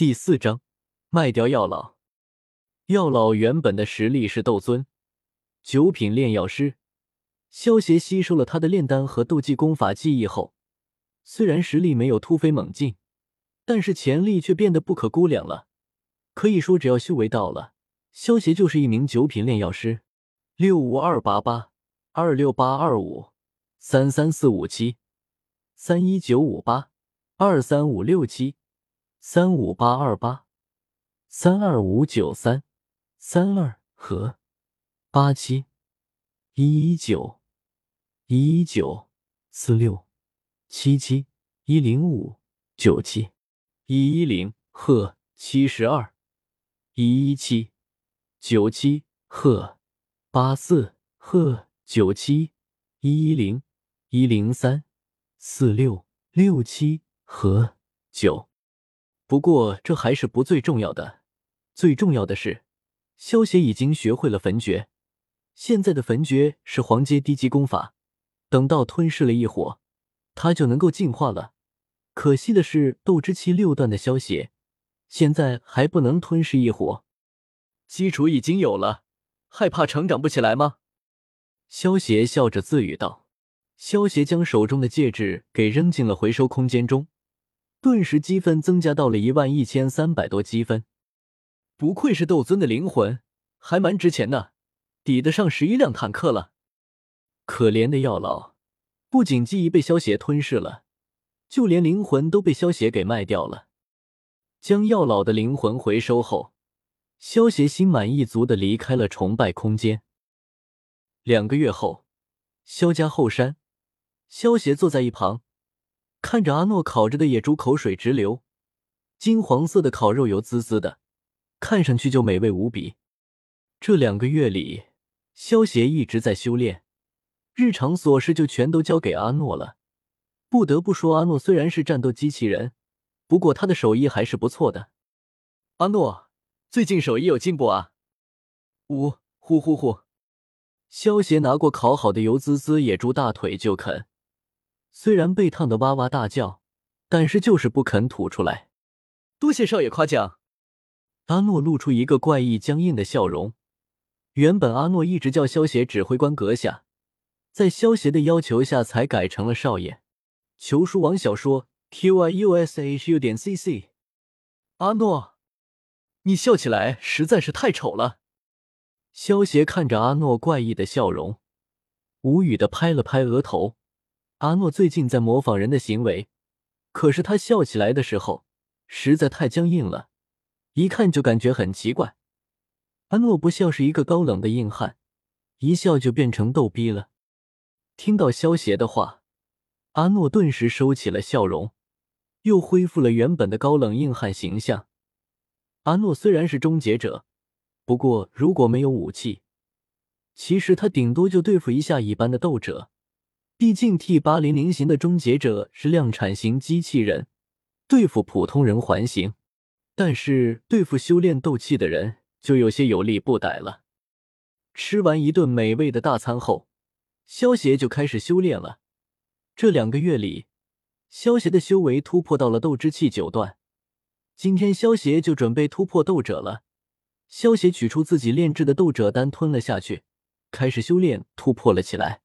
第四章，卖掉药老。药老原本的实力是斗尊，九品炼药师。萧协吸收了他的炼丹和斗技功法技艺后，虽然实力没有突飞猛进，但是潜力却变得不可估量了。可以说，只要修为到了，萧协就是一名九品炼药师。六五二八八二六八二五三三四五七三一九五八二三五六七。三五八二八，三二五九三，三二和八七一一九一一九四六七七一零五九七一一零赫七十二一一七九七赫八四赫九七一一零一零三四六六七和九。不过这还是不最重要的，最重要的是，萧协已经学会了焚诀。现在的焚诀是黄阶低级功法，等到吞噬了异火，他就能够进化了。可惜的是，斗之气六段的萧协，现在还不能吞噬异火。基础已经有了，害怕成长不起来吗？萧协笑着自语道。萧协将手中的戒指给扔进了回收空间中。顿时积分增加到了一万一千三百多积分，不愧是斗尊的灵魂，还蛮值钱的，抵得上十一辆坦克了。可怜的药老，不仅记忆被萧邪吞噬了，就连灵魂都被萧邪给卖掉了。将药老的灵魂回收后，萧邪心满意足的离开了崇拜空间。两个月后，萧家后山，萧邪坐在一旁。看着阿诺烤着的野猪，口水直流。金黄色的烤肉油滋滋的，看上去就美味无比。这两个月里，萧协一直在修炼，日常琐事就全都交给阿诺了。不得不说，阿诺虽然是战斗机器人，不过他的手艺还是不错的。阿诺，最近手艺有进步啊！呜呼呼呼！萧协拿过烤好的油滋滋野猪大腿就啃。虽然被烫得哇哇大叫，但是就是不肯吐出来。多谢少爷夸奖。阿诺露出一个怪异僵硬的笑容。原本阿诺一直叫萧协指挥官阁下，在萧协的要求下才改成了少爷。求书王小说 q i u s h u 点 c c。阿诺，你笑起来实在是太丑了。萧协看着阿诺怪异的笑容，无语的拍了拍额头。阿诺最近在模仿人的行为，可是他笑起来的时候实在太僵硬了，一看就感觉很奇怪。阿诺不笑是一个高冷的硬汉，一笑就变成逗逼了。听到萧邪的话，阿诺顿时收起了笑容，又恢复了原本的高冷硬汉形象。阿诺虽然是终结者，不过如果没有武器，其实他顶多就对付一下一般的斗者。毕竟 T 八零零型的终结者是量产型机器人，对付普通人还行，但是对付修炼斗气的人就有些有力不逮了。吃完一顿美味的大餐后，萧协就开始修炼了。这两个月里，萧协的修为突破到了斗之气九段。今天萧协就准备突破斗者了。萧协取出自己炼制的斗者丹吞了下去，开始修炼，突破了起来。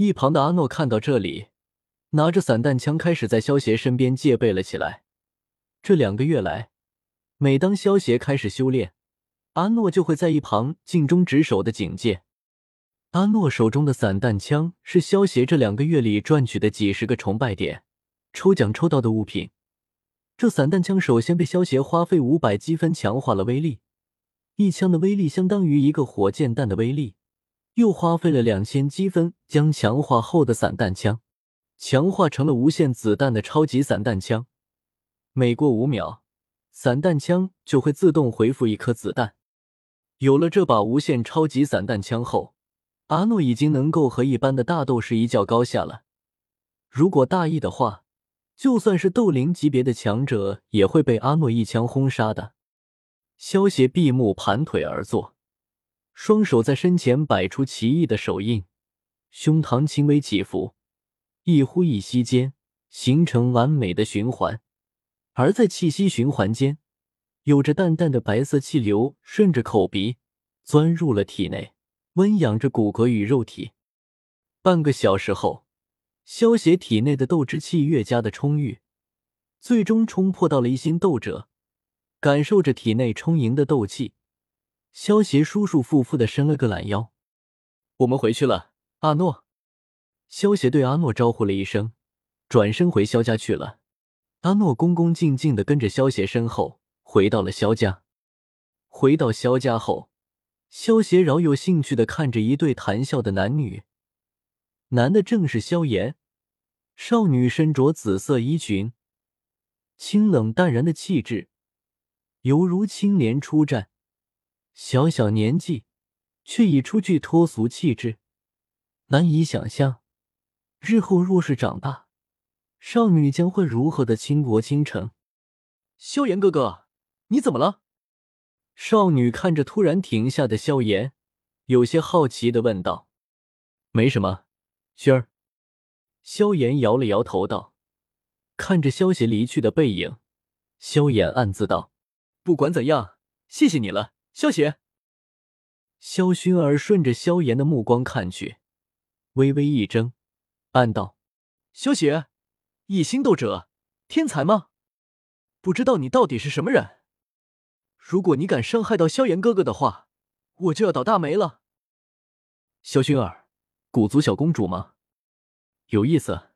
一旁的阿诺看到这里，拿着散弹枪开始在萧协身边戒备了起来。这两个月来，每当萧协开始修炼，阿诺就会在一旁尽忠职守的警戒。阿诺手中的散弹枪是萧协这两个月里赚取的几十个崇拜点抽奖抽到的物品。这散弹枪首先被萧协花费五百积分强化了威力，一枪的威力相当于一个火箭弹的威力。又花费了两千积分，将强化后的散弹枪强化成了无限子弹的超级散弹枪。每过五秒，散弹枪就会自动回复一颗子弹。有了这把无限超级散弹枪后，阿诺已经能够和一般的大斗士一较高下了。如果大意的话，就算是斗灵级别的强者，也会被阿诺一枪轰杀的。萧协闭目盘腿而坐。双手在身前摆出奇异的手印，胸膛轻微起伏，一呼一吸间形成完美的循环，而在气息循环间，有着淡淡的白色气流顺着口鼻钻入了体内，温养着骨骼与肉体。半个小时后，萧邪体内的斗之气越加的充裕，最终冲破到了一星斗者。感受着体内充盈的斗气，萧邪舒舒服服的伸了个懒腰。我们回去了，阿诺。萧邪对阿诺招呼了一声，转身回萧家去了。阿诺恭恭敬敬的跟着萧邪身后回到了萧家。回到萧家后，萧邪饶有兴趣的看着一对谈笑的男女。男的正是萧炎，少女身着紫色衣裙，清冷淡然的气质。犹如青莲出战，小小年纪却已初具脱俗气质，难以想象日后若是长大，少女将会如何的倾国倾城。萧炎哥哥，你怎么了？少女看着突然停下的萧炎，有些好奇的问道：“没什么，薰儿。”萧炎摇了摇头道：“看着萧邪离去的背影，萧炎暗自道。”不管怎样，谢谢你了，萧邪。萧薰儿顺着萧炎的目光看去，微微一怔，暗道：“萧邪，一星斗者，天才吗？不知道你到底是什么人。如果你敢伤害到萧炎哥哥的话，我就要倒大霉了。”萧薰儿，古族小公主吗？有意思。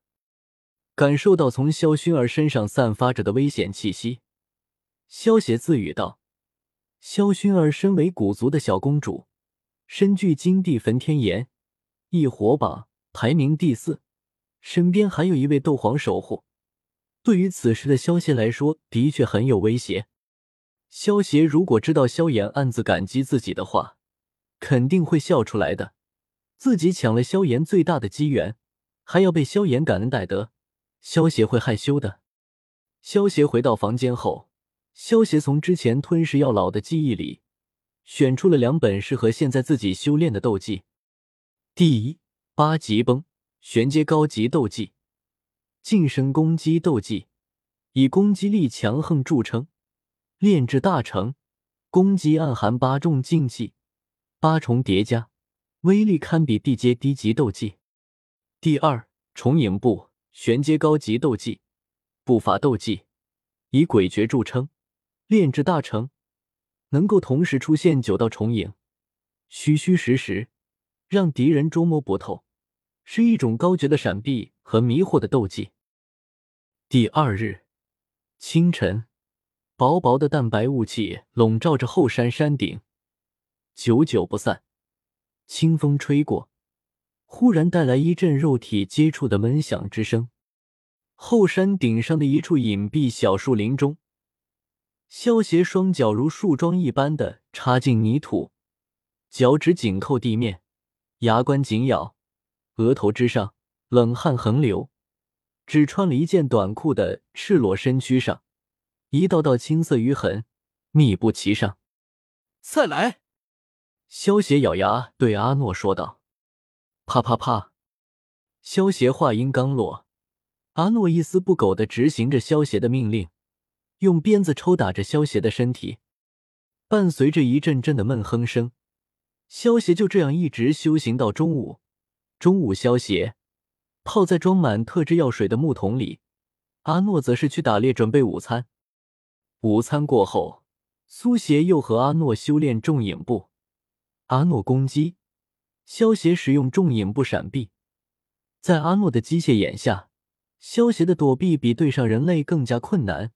感受到从萧薰儿身上散发着的危险气息。萧邪自语道：“萧薰儿身为古族的小公主，身具金地焚天炎，一火把排名第四，身边还有一位斗皇守护。对于此时的萧邪来说，的确很有威胁。萧邪如果知道萧炎暗自感激自己的话，肯定会笑出来的。自己抢了萧炎最大的机缘，还要被萧炎感恩戴德，萧邪会害羞的。”萧邪回到房间后。萧协从之前吞噬药老的记忆里选出了两本适合现在自己修炼的斗技。第一，八级崩玄阶高级斗技，近身攻击斗技，以攻击力强横著称，炼制大成，攻击暗含八重禁忌，八重叠加，威力堪比地阶低级斗技。第二，重影步玄阶高级斗技，步法斗技，以诡谲著称。炼制大成，能够同时出现九道重影，虚虚实实，让敌人捉摸不透，是一种高绝的闪避和迷惑的斗技。第二日清晨，薄薄的淡白雾气笼罩着后山山顶，久久不散。清风吹过，忽然带来一阵肉体接触的闷响之声。后山顶上的一处隐蔽小树林中。萧邪双脚如树桩一般的插进泥土，脚趾紧扣地面，牙关紧咬，额头之上冷汗横流，只穿了一件短裤的赤裸身躯上，一道道青色淤痕密布其上。再来！萧邪咬牙对阿诺说道：“啪啪啪！”萧邪话音刚落，阿诺一丝不苟的执行着萧邪的命令。用鞭子抽打着萧邪的身体，伴随着一阵阵的闷哼声，萧邪就这样一直修行到中午。中午，萧邪泡在装满特制药水的木桶里，阿诺则是去打猎准备午餐。午餐过后，苏邪又和阿诺修炼重影步。阿诺攻击，萧邪使用重影步闪避。在阿诺的机械眼下，萧邪的躲避比对上人类更加困难。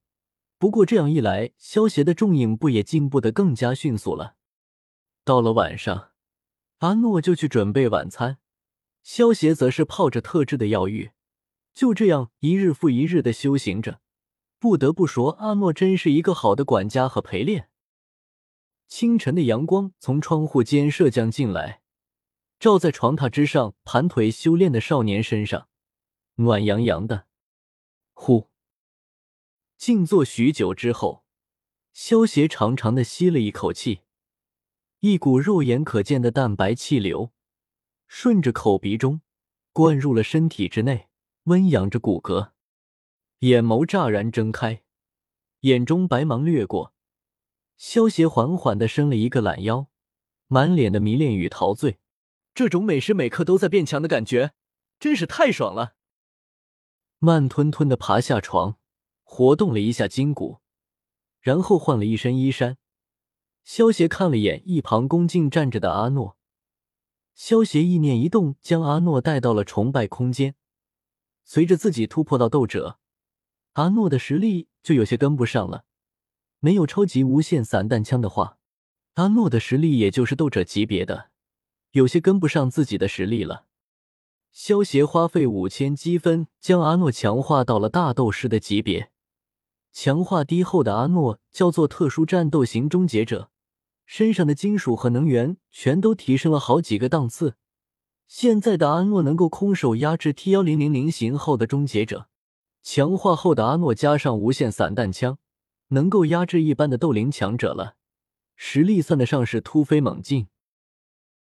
不过这样一来，萧邪的重影步也进步的更加迅速了。到了晚上，阿诺就去准备晚餐，萧邪则是泡着特制的药浴，就这样一日复一日的修行着。不得不说，阿诺真是一个好的管家和陪练。清晨的阳光从窗户间射将进来，照在床榻之上盘腿修炼的少年身上，暖洋洋的。呼。静坐许久之后，萧邪长长的吸了一口气，一股肉眼可见的淡白气流顺着口鼻中灌入了身体之内，温养着骨骼。眼眸乍然睁开，眼中白芒掠过，萧协缓缓的伸了一个懒腰，满脸的迷恋与陶醉。这种每时每刻都在变强的感觉，真是太爽了。慢吞吞的爬下床，活动了一下筋骨，然后换了一身衣衫。萧协看了眼一旁恭敬站着的阿诺，萧协意念一动，将阿诺带到了崇拜空间。随着自己突破到斗者，阿诺的实力就有些跟不上了。没有超级无限散弹枪的话，阿诺的实力也就是斗者级别的，有些跟不上自己的实力了。萧协花费五千积分将阿诺强化到了大斗师的级别。强化低后的阿诺叫做特殊战斗型终结者，身上的金属和能源全都提升了好几个档次。现在的阿诺能够空手压制 T 幺零零零型号的终结者。强化后的阿诺加上无限散弹枪，能够压制一般的斗灵强者了，实力算得上是突飞猛进。